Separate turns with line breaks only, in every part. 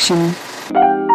section.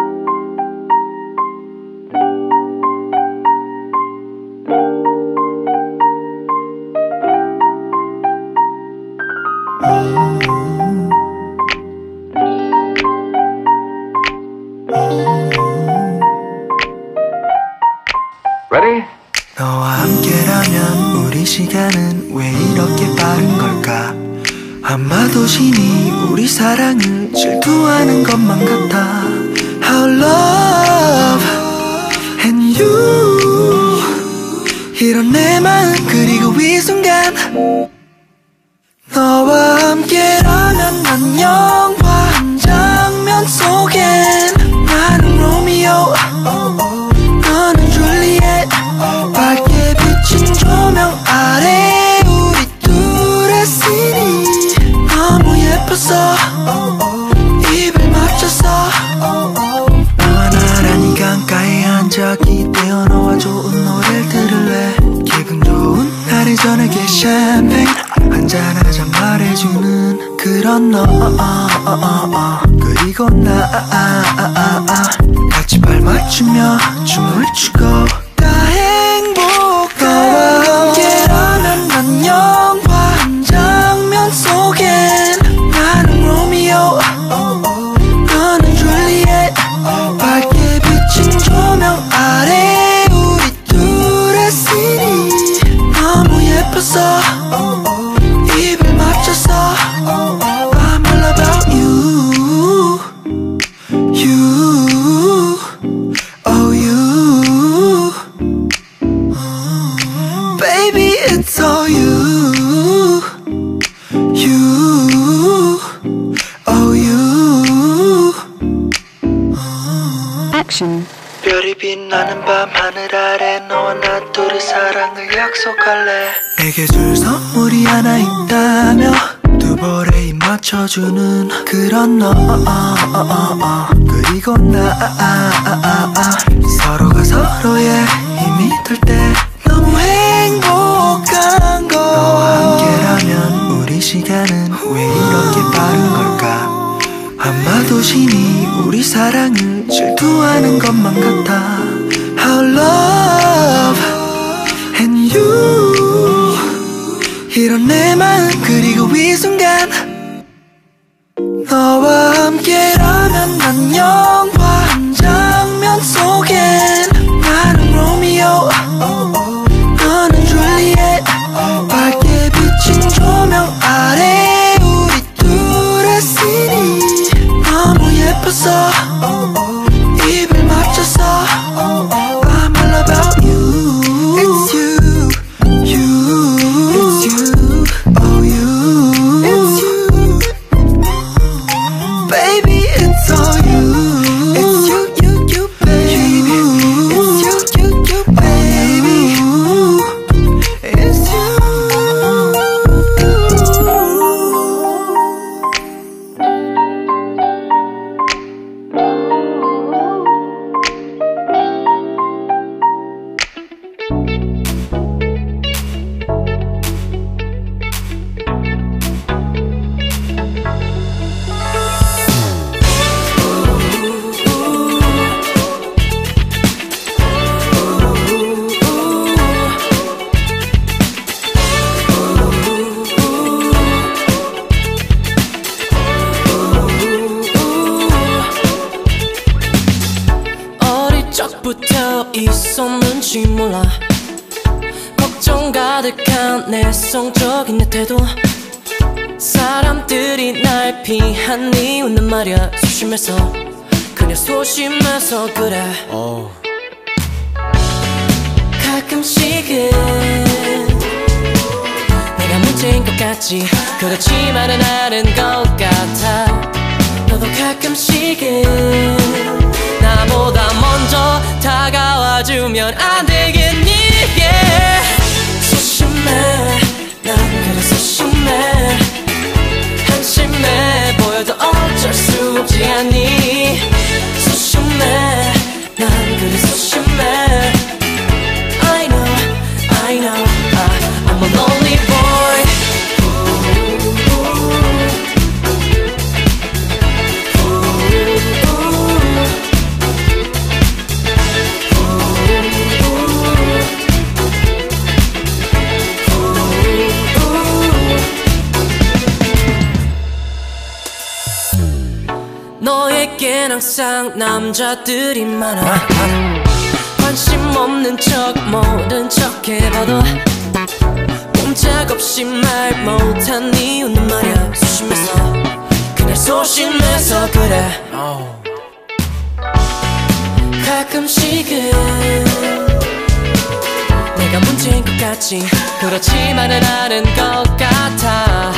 빛나는 밤 하늘 아래 너와 나 둘이 사랑을 약속할래. 내게 줄 선물이 하나 있다며 두 볼에 입 맞춰주는 그런 너. 그리고 나 서로가 서로의 힘이 될 때 너무 행복한 걸 너와 함께라면 우리 시간은 왜 이렇게 빠른 걸까? 아마도 신이 사랑을 질투하는 것만 같아. How love and you. 이런 내 마음 그리고 이 순간 너와 함께라면 난영
가득한 내 성적인 내 태도. 사람들이 날 피하니 웃는 말이야. 소심해서 그냥 소심해서 그래. 가끔씩은 내가 문제인 것 같지. 그렇지만은 아는 것 같아. 너도 가끔씩은 나보다 먼저 다가와주면 안 되겠니 그래 소심해. 한심해. 보여도 어쩔 수 없지 않니? 소심해. 난 그래 소심해 너에겐 항상 남자들이 많아. 관심 없는 척 모른 척 해봐도 꼼짝 없이 말 못한 이유는 말야. 소심해서. 그냥 소심해서 그래. 가끔씩은 내가 문제인 것 같지. 그렇지만은 않은 것 같아.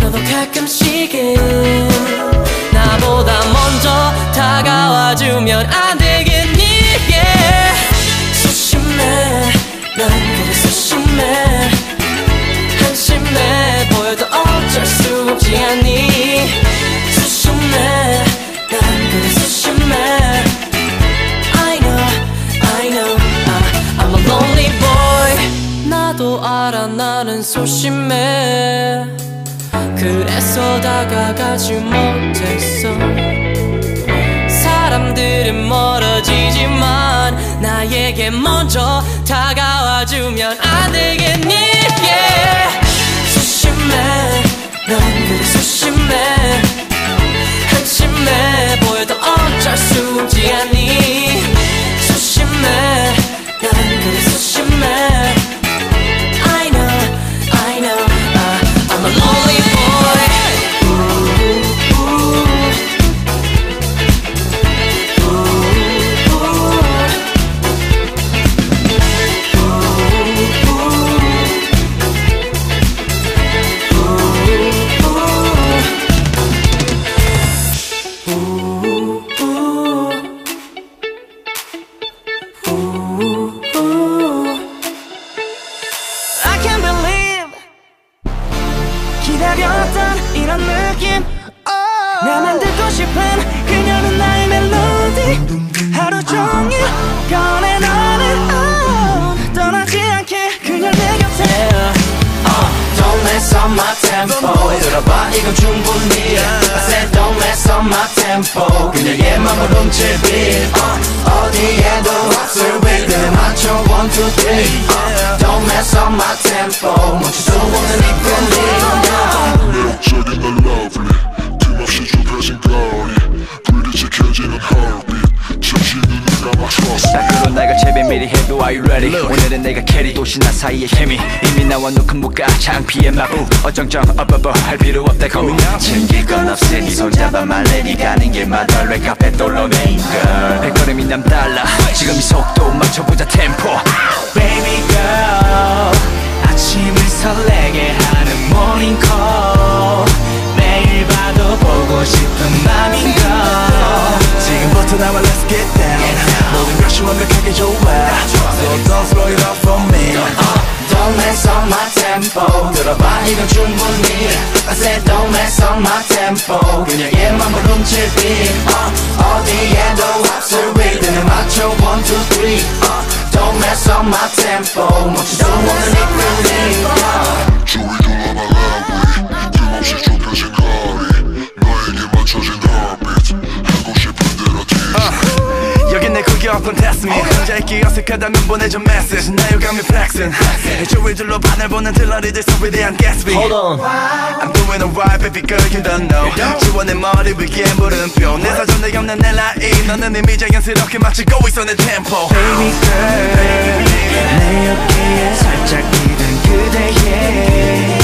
너도 가끔씩은 나보다 다가가지 못했어. 사람들은 멀어지지만 나에게 먼저 다가와주면 안 되겠니? Yeah. 소심해, 난 그래 소심해.
도시나 사이의 힘이 이미 나와 놓은 무가 창피의 마부 어정쩡 어버버 할 필요 없다고 챙길 건 없으니 손잡아 말래 니 가는 길마다 레카페 돌로 메인 girl 발걸음이 남달라 지금 이 속도 맞춰보자 템포 Baby girl 아침을 설레게 하는 morning call 매일 봐도 보고 싶은 맘인걸 지금부터 나와 let's get down 모든 것이 완벽하게 좋아 So don't slow it up for me
Don't mess up my tempo 들어봐 이건 충분히 I said don't mess up my tempo 그녀의 맘을 훔칠 beat uh, 어디에도 없을 rhythm 맞춰 one two three uh, Don't mess up my tempo 멈출 수 없는 이 끌림 uh.
저리 돌 tease
여긴 내 구경 테스트 미 혼자 있기 어색하다면 보내줘 메시지 나 유감이 flexing. 조일 줄로 바늘 보는 들러리들 소리에 대한 Gatsby. Hold on. I'm doing alright baby girl you don't know. 지원의 머리 위에 물음표. 내 사전에 없는 내 라인. 너는 이미 자연스럽게 맞추고 있어 내 템포 Baby girl 내 어깨에 살짝 기댄 그대의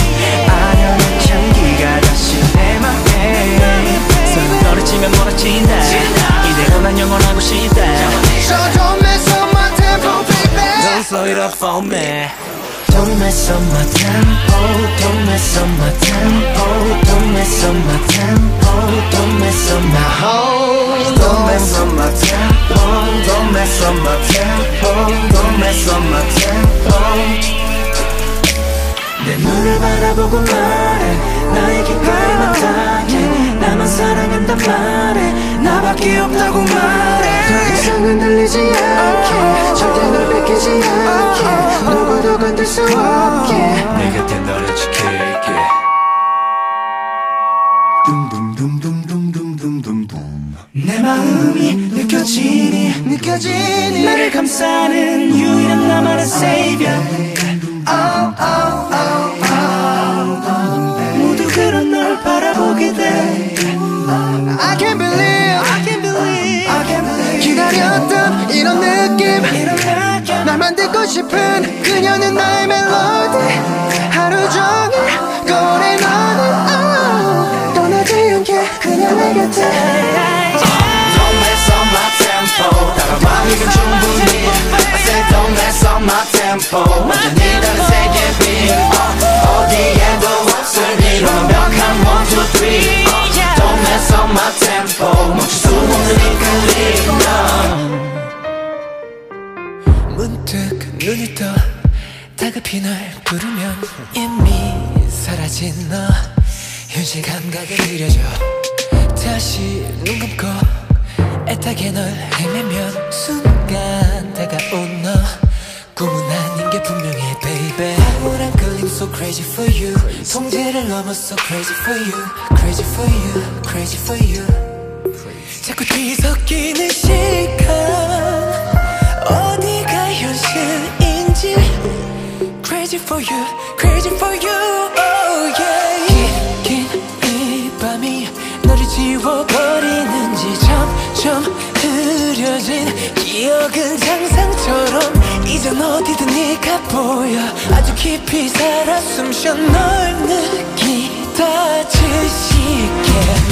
아련한 향기가 다시 내 맘에. 손 떨어지면 멀어진다. 이대로 난 영원하고 싶다
So don't mess up my tempo baby
Don't slow it up for me
Don't mess up my tempo Don't mess up my tempo Don't mess up my tempo Don't mess up my whole
Don't mess up my tempo Don't mess up my tempo Don't mess up my tempo
내 눈을 바라보고 말해 나의 귓가에만 닿게 나만 사랑한단 말해. 나밖에 없다고 말해. 더 이상 흔들리지 않게. 절대 널 뺏기지 않게. 누구도 건들 수 없게.
내 곁에 너를 지킬게.
내 마음이 느껴지니 느껴지니. 나를 감싸는 유일한 나만의 savior. oh, oh, oh, oh. 모두 그런 널 바라보게 돼
같은
이런 느낌. 날 만들고 싶은 그녀는 나의 멜로디. 하루 종일 거울에 너는 oh. 떠나지 않게 그녀 내 곁에.
Don't mess up my tempo. 완전히 다른 세계 빈 어디에도 없을 이런 완벽한 1, 2, 3 Don't mess up my tempo. 멈출 수 없는 이끌림 넌
문득 눈이 떠 다급히 널 부르면 이미 사라진 너 현실 감각을 느려져 다시 눈 감고 애타게 널 헤매면 순간 다가온 너 꿈은 아닌 게 분명해 baby 황홀한 끌림 so crazy for you 통제를 넘었어 crazy for you crazy for you crazy for you 자꾸 뒤섞이는 시간. 어디가 현실인지. Crazy for you, crazy for you, oh yeah. 긴이 밤이 너를 지워버리는지 점점 흐려진 기억은 상상처럼 이젠 어디든 네가 보여. 아주 깊이 살아 숨쉬어 널 느끼다. 지식해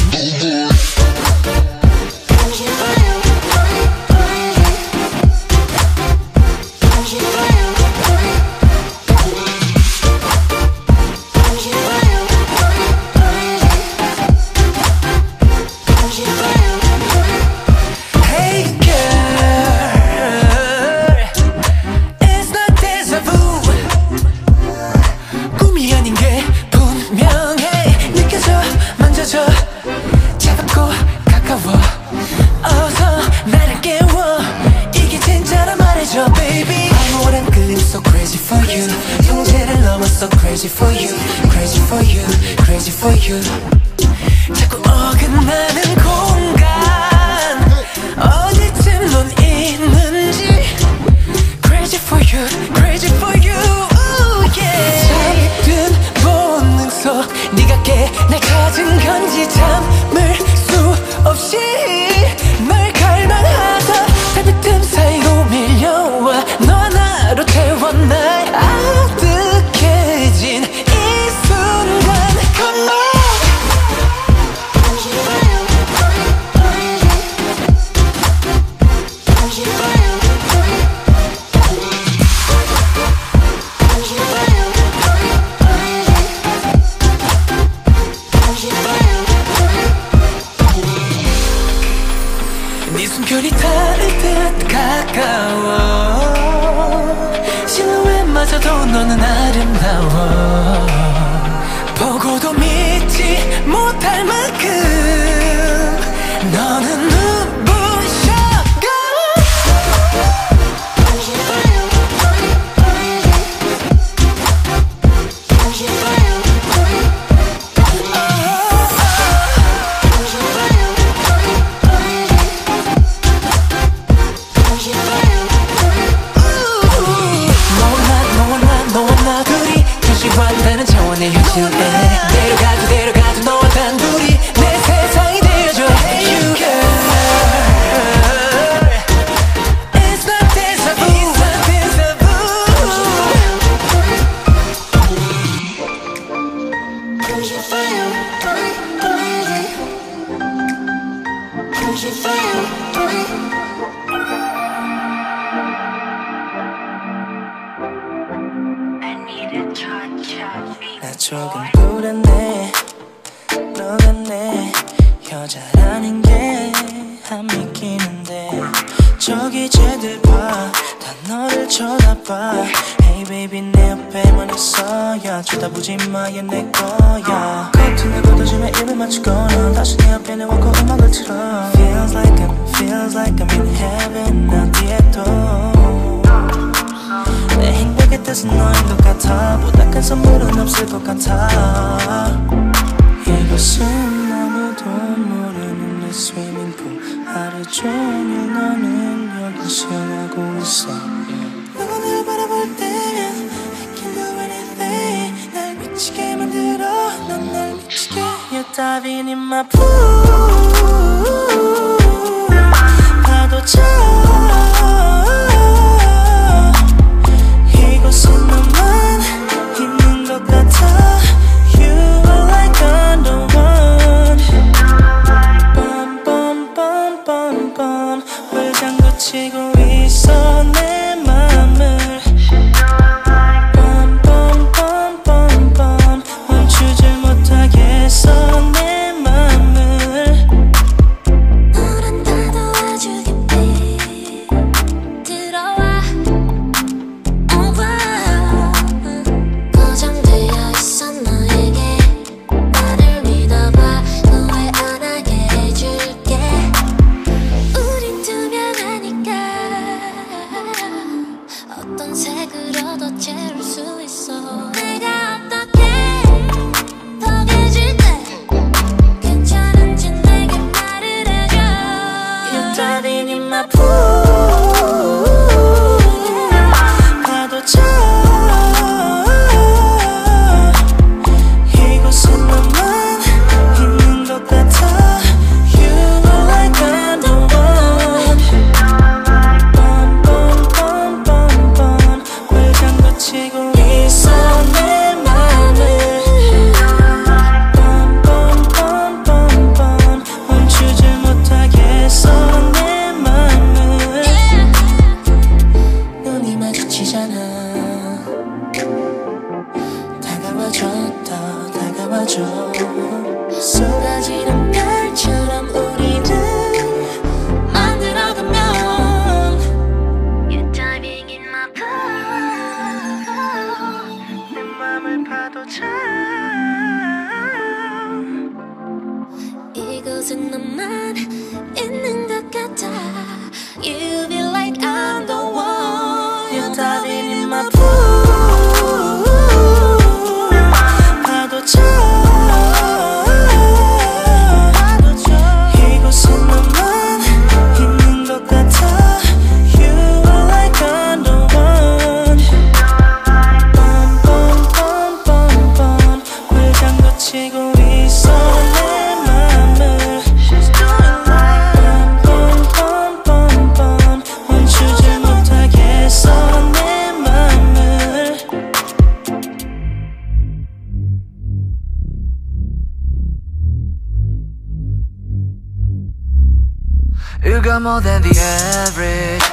more than the average.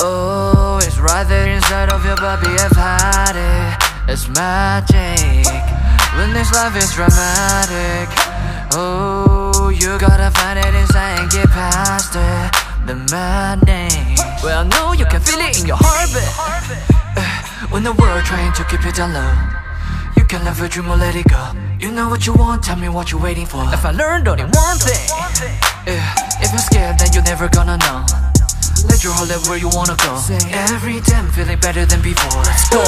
Oh, it's right there inside of your body I've had it. It's magic. When this life is dramatic Oh, you gotta find it inside and get past it. The madness. Well, I know you can feel it in your heartbeat Uh, When the world trying to keep you down low You can never dream or let it go. You know what you want, tell me what you're waiting for. If I learned only one thing yeah, if you're scared, then you're never gonna know. Let your heart live where you wanna go. Every day I'm feeling better than before. Let's go.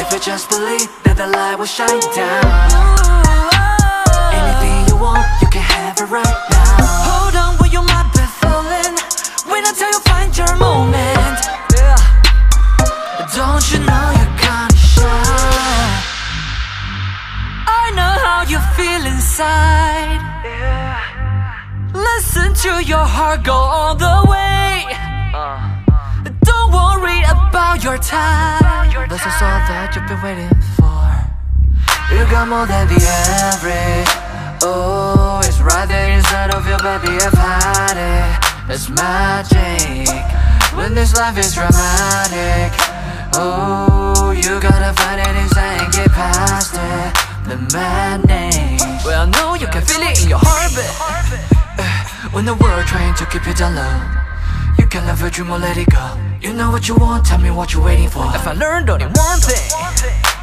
If you just believe that the light will shine down. Anything you want, you can have it right now. Hold on, will you might be falling when I tell you find your moment. Yeah. Don't you know you're gonna shine? I know how you feel inside. Listen to your heart go all the way. Don't worry about your time. This is all that you've been waiting for. You got more than the average. Oh, it's right there inside of your baby. I've had it. It's magic. When this life is dramatic. Oh, you gotta find it inside and get past it. The madness. Well, I know you can feel it in your heartbeat. Uh, When the world trying to keep you down low. You can never dream or let it go. You know what you want, tell me what you're waiting for. If I learned only one thing,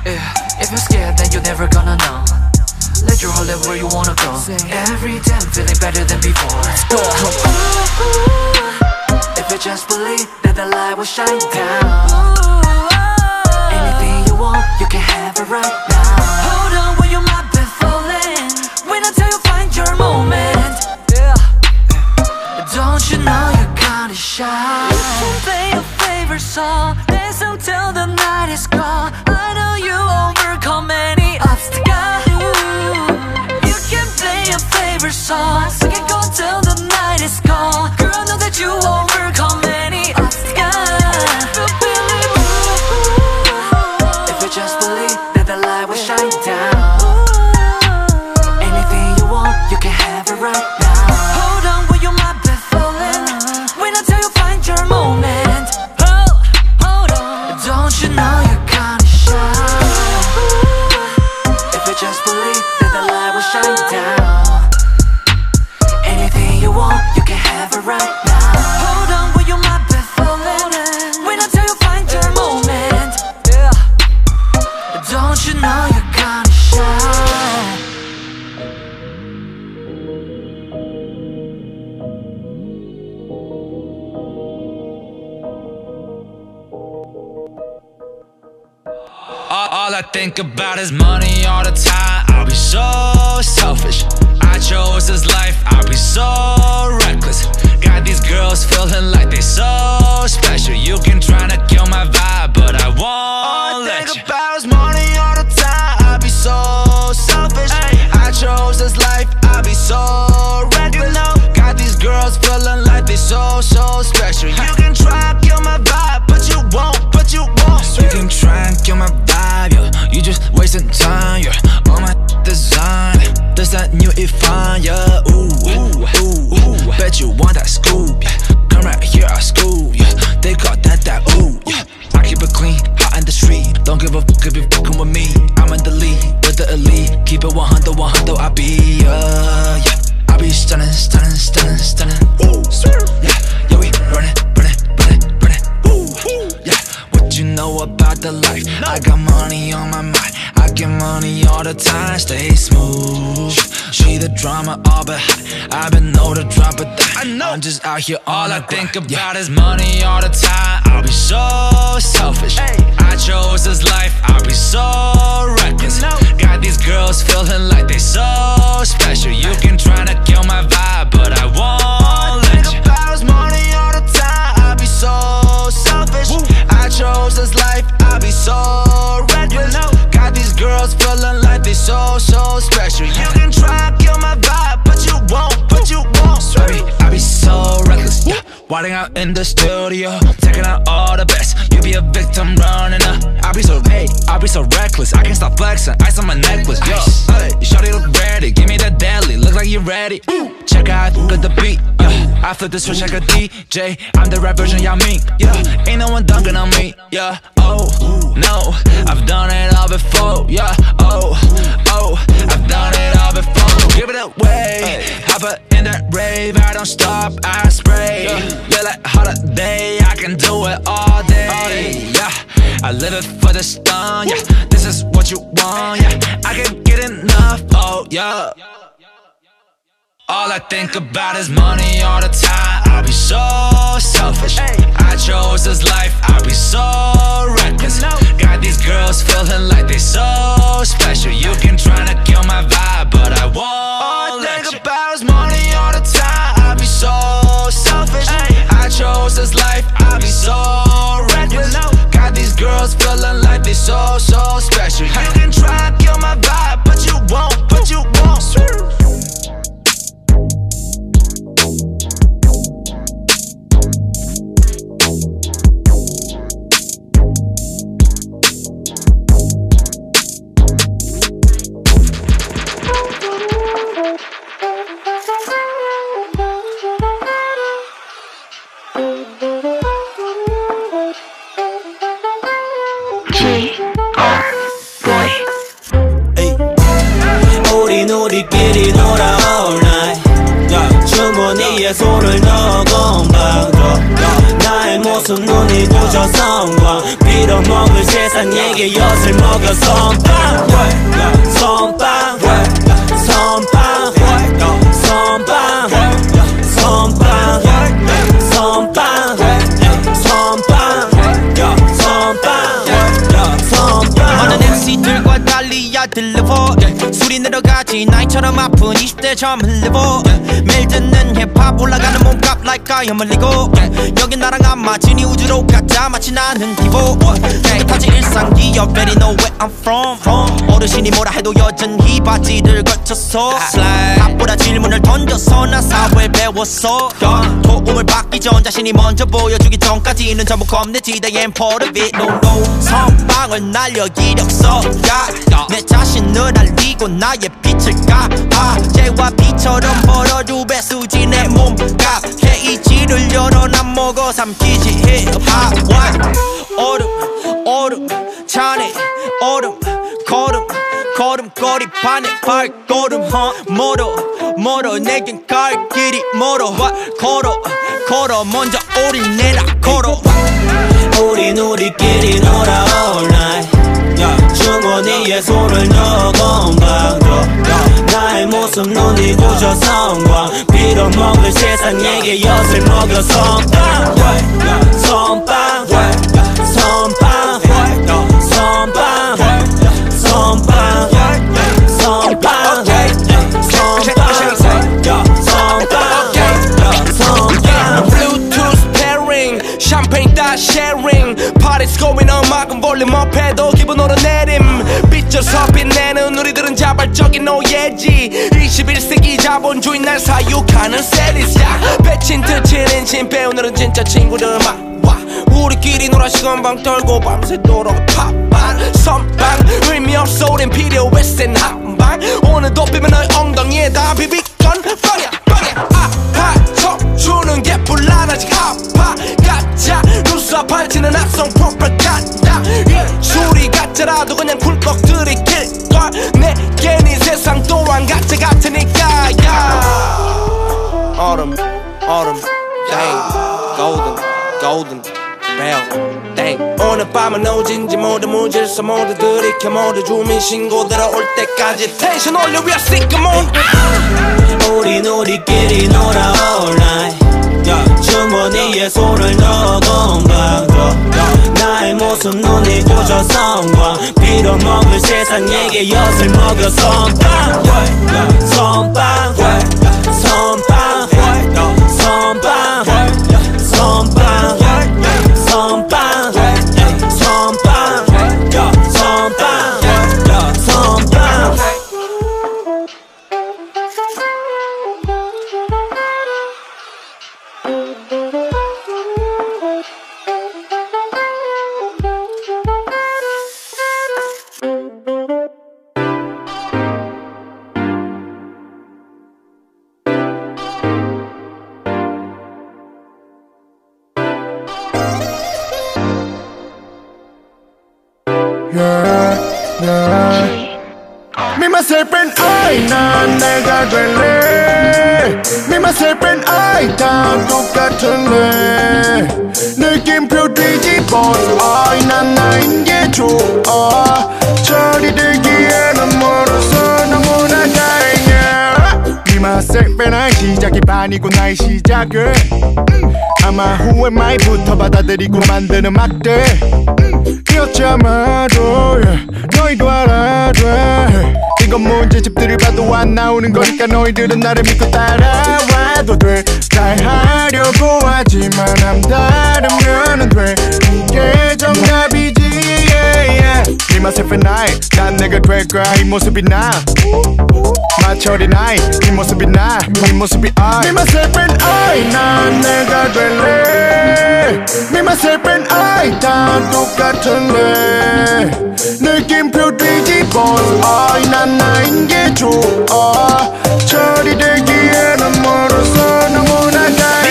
yeah, if you're scared, then you're never gonna know. Let your heart live where you wanna go. Every day I'm feeling better than before. Let's go. If you just believe that the light will shine down. Anything you want, you can have it right now. Shine? Play your favorite song, dance until the night is gone. I know you overcome any obstacle. You can play your favorite song, sing it go till
think about is money all the time. I'll be so selfish. I chose this life. I'll be so reckless. Got these girls feeling like they so special. You can try to kill my vibe, but I won't
All I
let
think
you.
about is money all the time. I be so selfish. I chose this life. I be so reckless. Got these girls feeling like they so so special. You can try and kill my vibe, but you won't. But you won't.
You can try and kill my vibe. You wasting time, yeah. On my design, there's that new Ifan, yeah. Ooh, ooh, ooh, ooh. Bet you want that scoop, yeah. Come right here, I school, yeah. They got that, that, ooh, yeah. I keep it clean, hot in the street. Don't give a fuck if you fucking with me. I'm in the lead, with the elite. Keep it 100, 100, I be, uh, yeah. I be stunning, stunning, stunning, stunning. Ooh, yeah. Yeah, we running, running, running, running. Ooh, yeah. What you know about the life? I got money on my mind. I money all the time. Stay smooth. She the drama, all but I've been know the drop, but I know I'm just out here. All I think about is money all the time. I'll be so selfish. I chose this life. I'll be so reckless. Got these girls feeling like they so special. You can try to kill my vibe, but I won't let you. About is money all the time. I'll be so selfish. I chose this life. I'll be so reckless. Girls feeling like they so so special. You can try kill my vibe, but you won't. But you won't. Sorry, I be so reckless. Yeah. Wilding out in the studio, taking out all the best. You be a victim running up. I be so hey, I be so reckless. I can't stop flexing. Ice on my necklace. Yo, hey, shorty look ready. Give me that deli. Look like you ready. Check out good the beat. Yeah, I flip the switch like a DJ. I'm the rap version, y'all mean. Yeah, ain't no one dunking on me. Yeah, oh no, I've done it all before. Yeah, oh oh, I've done it all before. Give it away. Hop up in that rave. I don't stop. I spray. Feel like holiday. I can do it all day. Yeah, I live it for the stun. Yeah, this is what you want. Yeah, I can't get enough. Oh yeah. All I think about is money all the time. I'll be so selfish. I chose this life. I'll be so reckless. Got these girls feeling like they so special. You can try to kill my vibe, but I won't. All I think about is money all the time. I'll be so selfish. I chose this life. I'll be so reckless. Got these girls feeling like they so so special.
우리끼리 놀아 all night. 주머니에 손을 넣어 건방져 나의 모습 눈이 부셔 성광 빌어먹을 세상 얘기 엿을 먹여 선빵. 선빵. 선빵. 선빵. 선빵. 선빵. 선빵. 선빵
많은 MC들과 달리 deliver yeah. 술이 내려가지 나이처럼 아픈 20대 점 흘리고. 매일 듣는 흘리고 yeah. 여긴 나랑 안 맞으니 우주로 가자 마치 나는 디보 깨끗하지 일상 기업. Better know where I'm from. 어르신이 뭐라 해도 여전히 바지를 걸쳤어 답보다 질문을 던져서 난 사회 배웠어. 도움을 받기 전 자신이 먼저 보여주기 전까지는 전부 겁내지대 and part of it. No no. 선방을 날려 이력서. 내 자신을 알리고 나의 빛을 가아 재와 비처럼 벌어 두배 수진의 몸값. 케이 지를 열어 난 먹어 삼키지. 힙합 얼음 얼음 잔에 얼음 걸음 걸음걸이 반에 발걸음 어, 멀어 멀어 내겐 갈 길이 멀어. 걸어 걸어 먼저 오리내라 걸어.
우린 우리끼리 놀아 all night. yeah. 주머니에 손을 넣어 건방져 모습 눈이 부셔 성과 빌어먹을 세상 에게 엿을 먹여 선빵. 성빵. 선빵. 선빵. 성빵. 선빵. 샴페인 다 쉐링
파리스 고인 음악은 볼륨 업해도 기분 오르내림. 삐져서 빛내는 우리들은 자발적인 노예 지 21세기 자본주의 날 사육하는 세리스야 배친 듯 인신 배 오늘은 진짜 친구들 막와. 우리끼리 놀아 시간 방 털고 밤새도록 팝반 선방 의미 없어 우린 필요해 센 한방 오늘도 비면 너의 엉덩이에 다 비비건 빵야 빵야. 아하 척추는 게 불안하지 아파. 가짜 눈썹 밝히는 악성 프로파간다 이 소리 가짜라도 그냥 굴꺽 들이킬걸. 내겐 이 세상 얼음 rain golden golden
배우 땡 오늘 밤은 오진지 모두 무질서 모두 들이켜 모두 주민 신고 들어올 때까지 텐션 올려 we are sick come on
우린 우리끼리 놀아 all night. Yeah. 주머니에 손을 넣어 건강도 나의 모습 눈이 고져 성광 빌어 먹을 세상 에게 엿을 먹여 선빵. 선빵
반이고 나의 시작을. 아마 후회 마이부터 받아들이고 만든 음악들 이었자마도 너희도 알아야 돼. 이건 문제집들을 봐도 안 나오는 거니까 너희들은 나를 믿고 따라와도 돼 잘 하려고 하지만 남다르면 돼. 이게 정답이지 yeah, yeah. Me myself and I. 난 내가 될 거야 이 모습이 나. 마철이 나이 이 모습이 나이 모습이 I Me myself and I 난 내가 될래. Me myself and I 다 똑같은데 느낌표 뒤집어서 I 난 나인 게 좋아. 저리 되기에는 멀어서 너무나 다행이야.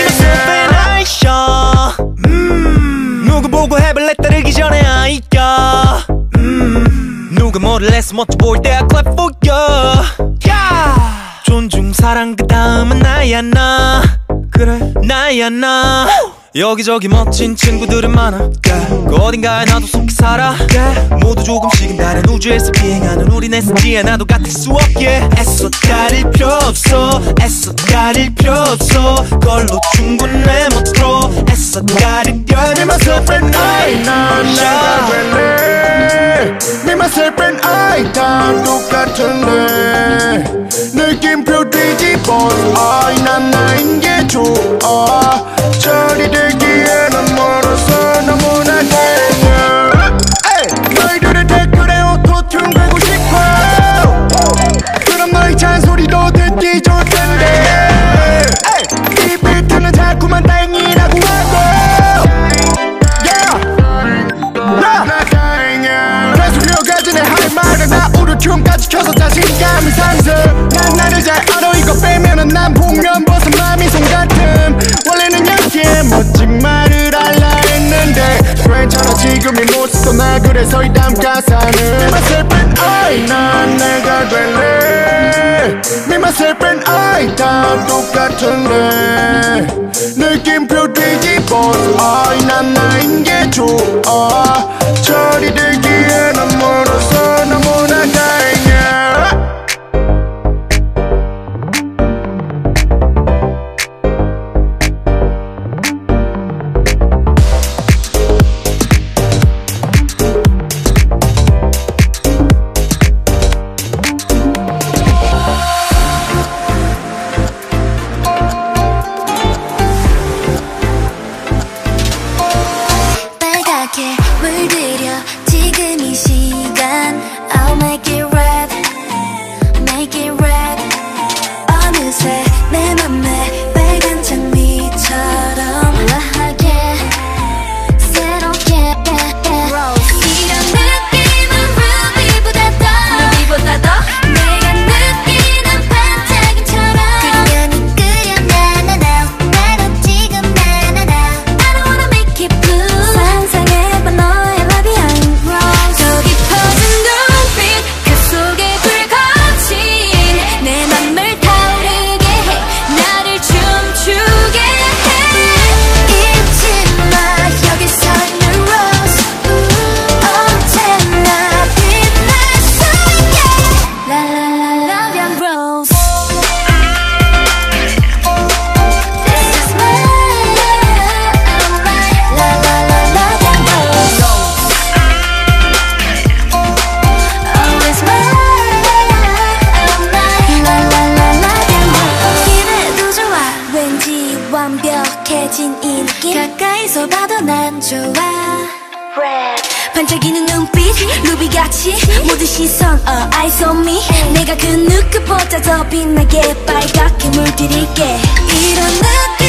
음, 누구 보고 해볼래? 따르기 전에 아이까 음, 누가 뭐를 해서 멋져 보일 때야 clap for you yeah. 존중 사랑 그 다음은 나야 나. 그래. 나야 나 여기저기 멋진 친구들은 많아 yeah. 그 어딘가에 나도 속히 살아 yeah. 모두 조금씩은 다른 우주에서 비행하는 내 스지에 나도 같을 수 없게. 애써 가릴 필요 없어. 애써 가릴 필요 없어. 걸로 충분해 못들어 애써
myself and I 난 내가 될래 Me myself and I 다 똑같은데. 느낌표 뒤집어서 I 난 나인 게 좋아 저리 되기에는 멀어서 너무나 다행이야. 너희들의 댓글에 오토튠 걸고 싶어. 그럼 너희 잔소리도 듣기 좋을 텐데 이 비트는 자꾸만 다행이라고 하고. 계속 이어가진 내할 말을 나 오르튠까지 켜서 자신감이 상승 난 나를 잘 알아. 이거 빼면은 난 보면 지금 이 모습도 나 그래서 이 다음 가사는 Me myself and I 난 내가 될래. Me myself and I 다 똑같은데
빛나게 빨갛게 물들일게. 일어나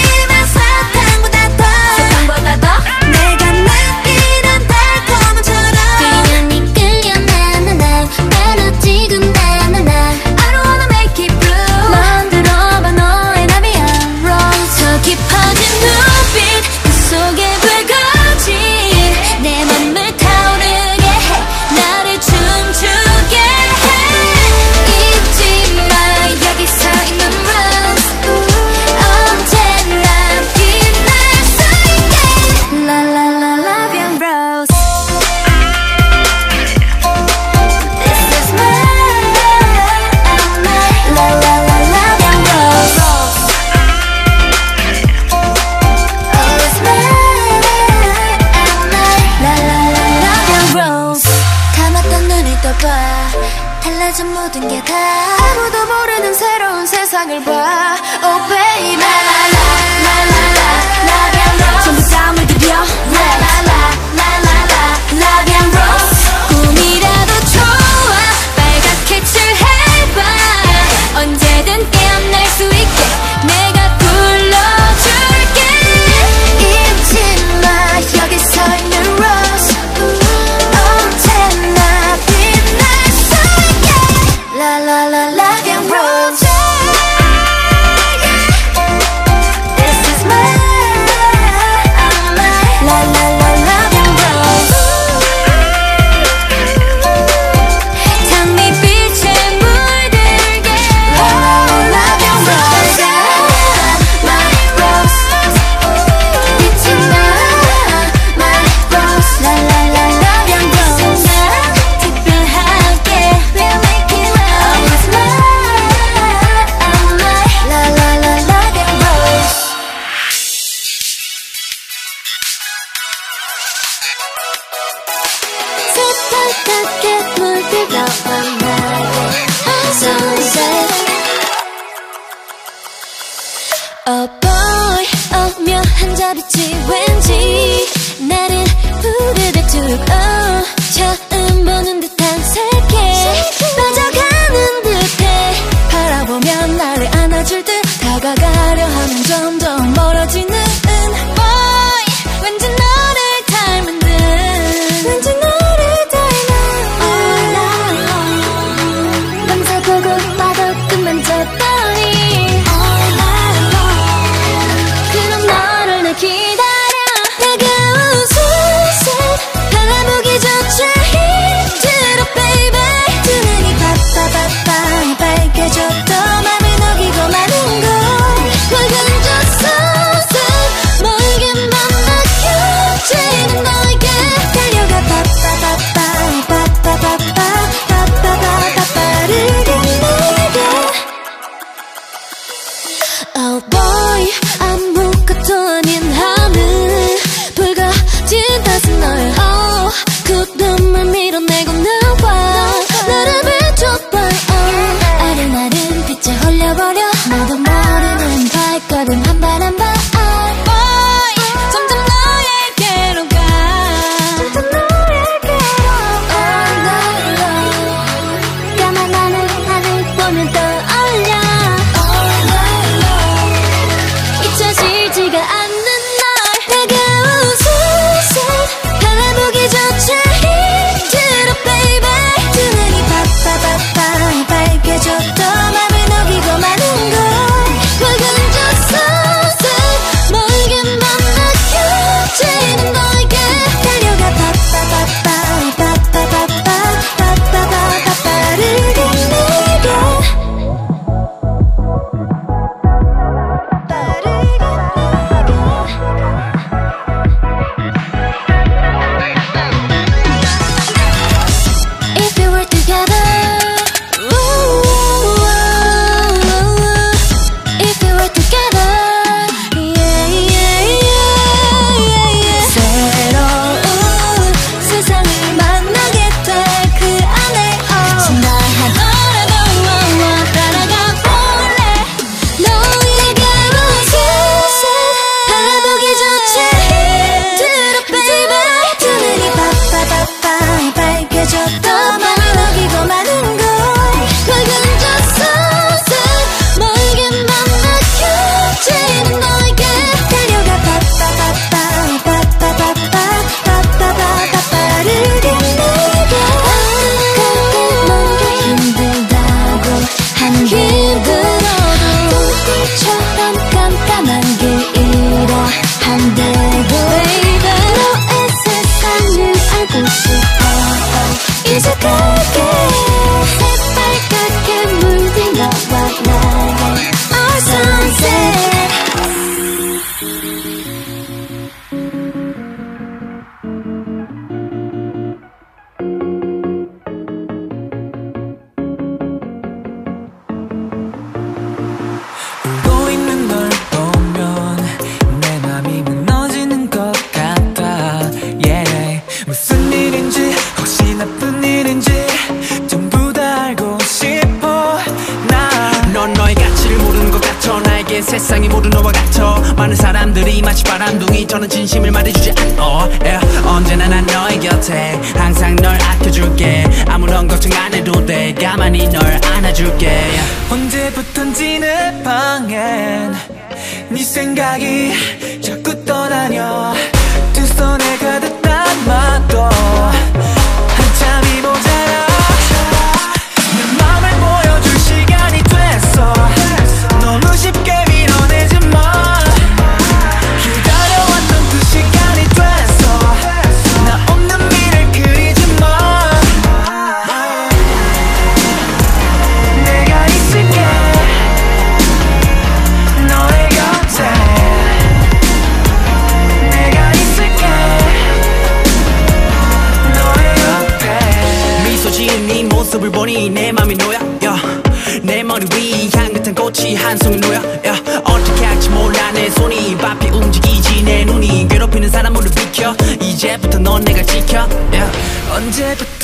더는
진심을 말해주지 않어 yeah. 예. 언제나 난 너의 곁에 항상 널 아껴줄게. 아무런 걱정 안 해도 돼. 가만히 널 안아줄게.
언제부턴지 내 방엔 네 생각이 자꾸 떠나녀
언제부터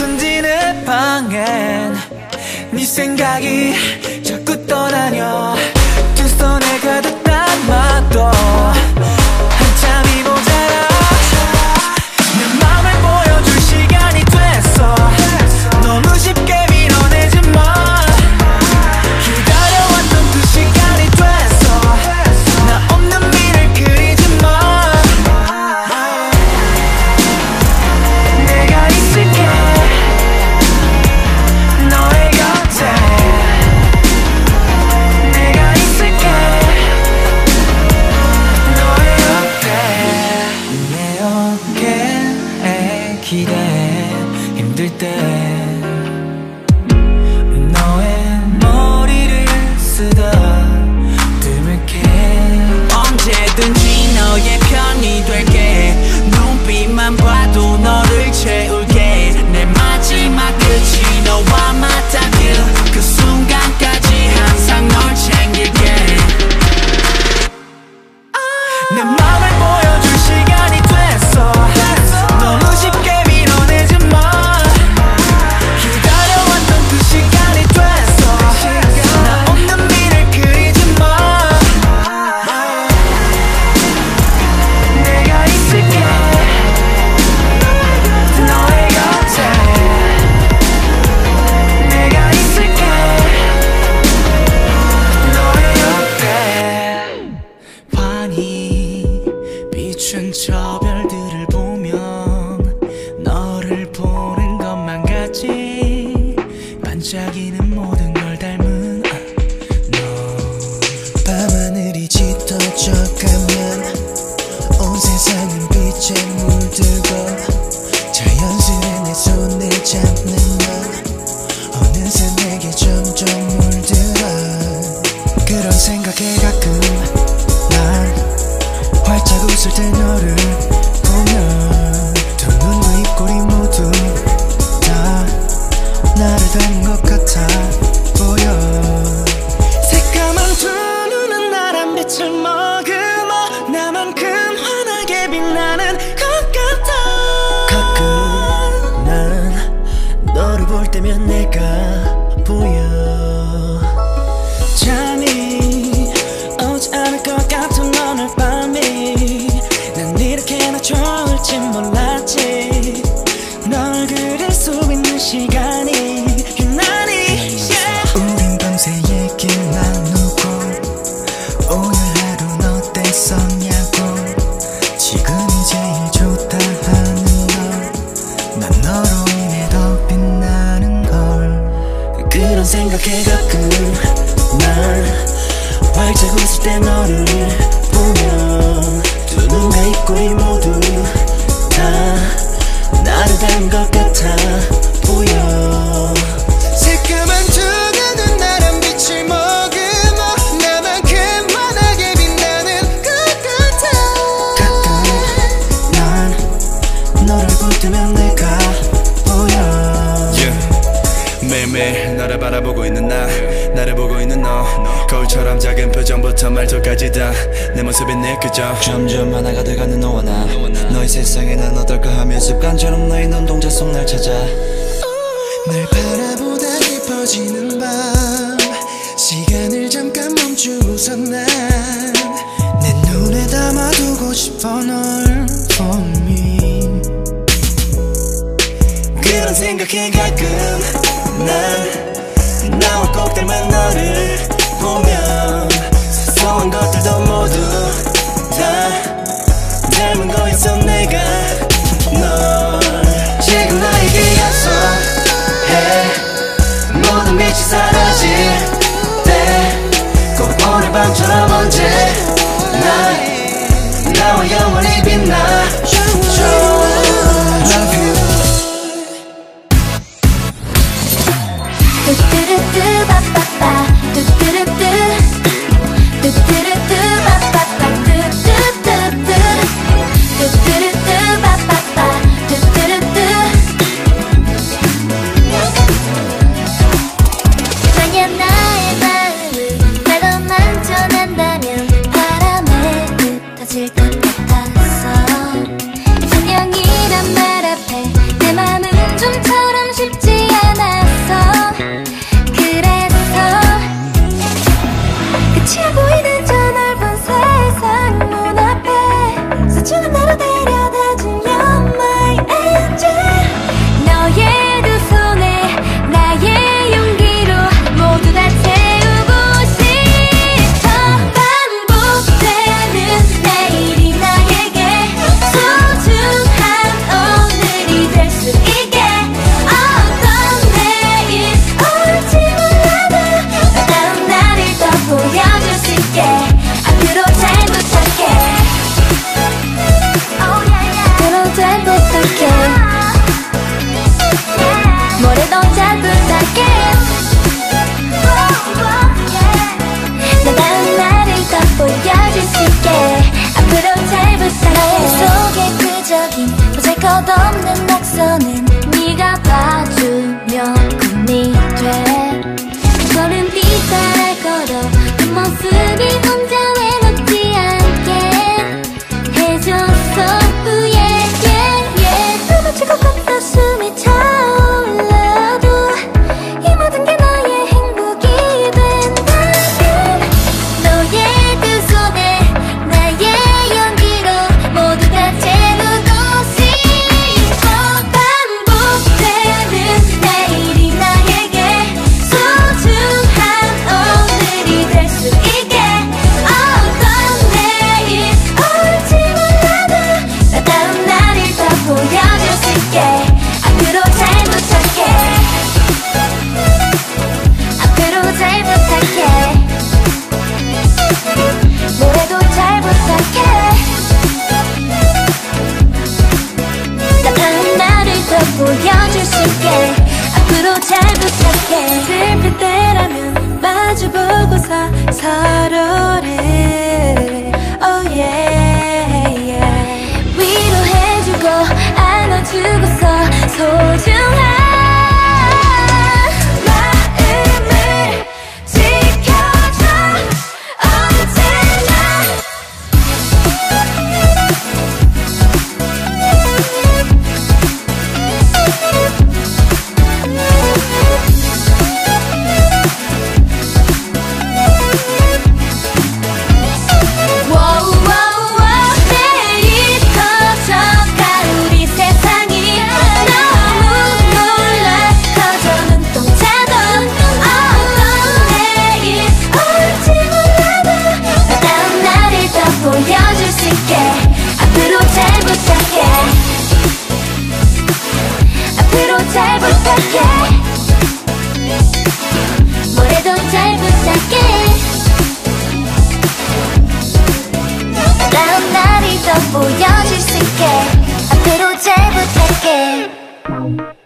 yeah, yeah.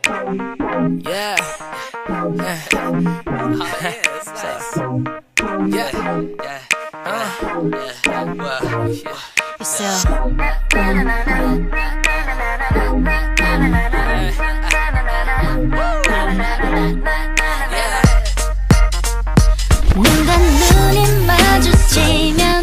Yeah. Oh, yeah, it's nice.
Yeah. Yeah. Uh, yeah. Well, yeah. Yourself. Yeah.
눈과 눈이 마주치면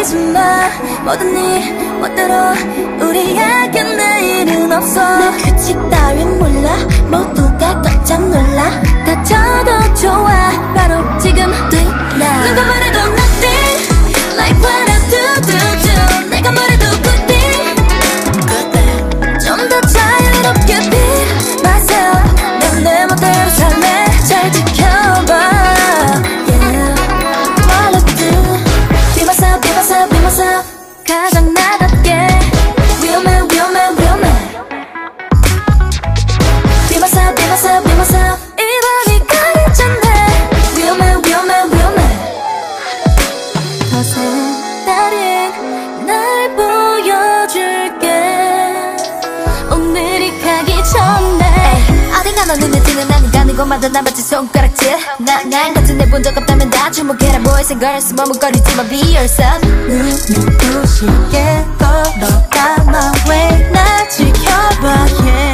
잊은 나 모든 일 멋대로 우리에게 내일은 없어. 내 규칙 따윈 몰라. 모두가 깜짝 놀라. 다쳐도 좋아. 바로 지금 뛰나. 누가 말해도 것마저 남았지 손가락질. 난난 같은 애 본 적 없다면 다 주목해라 boys and girls 머뭇거리지 마 Be yourself. 눈 부시게 걸어가 my way 나 지켜봐 yeah.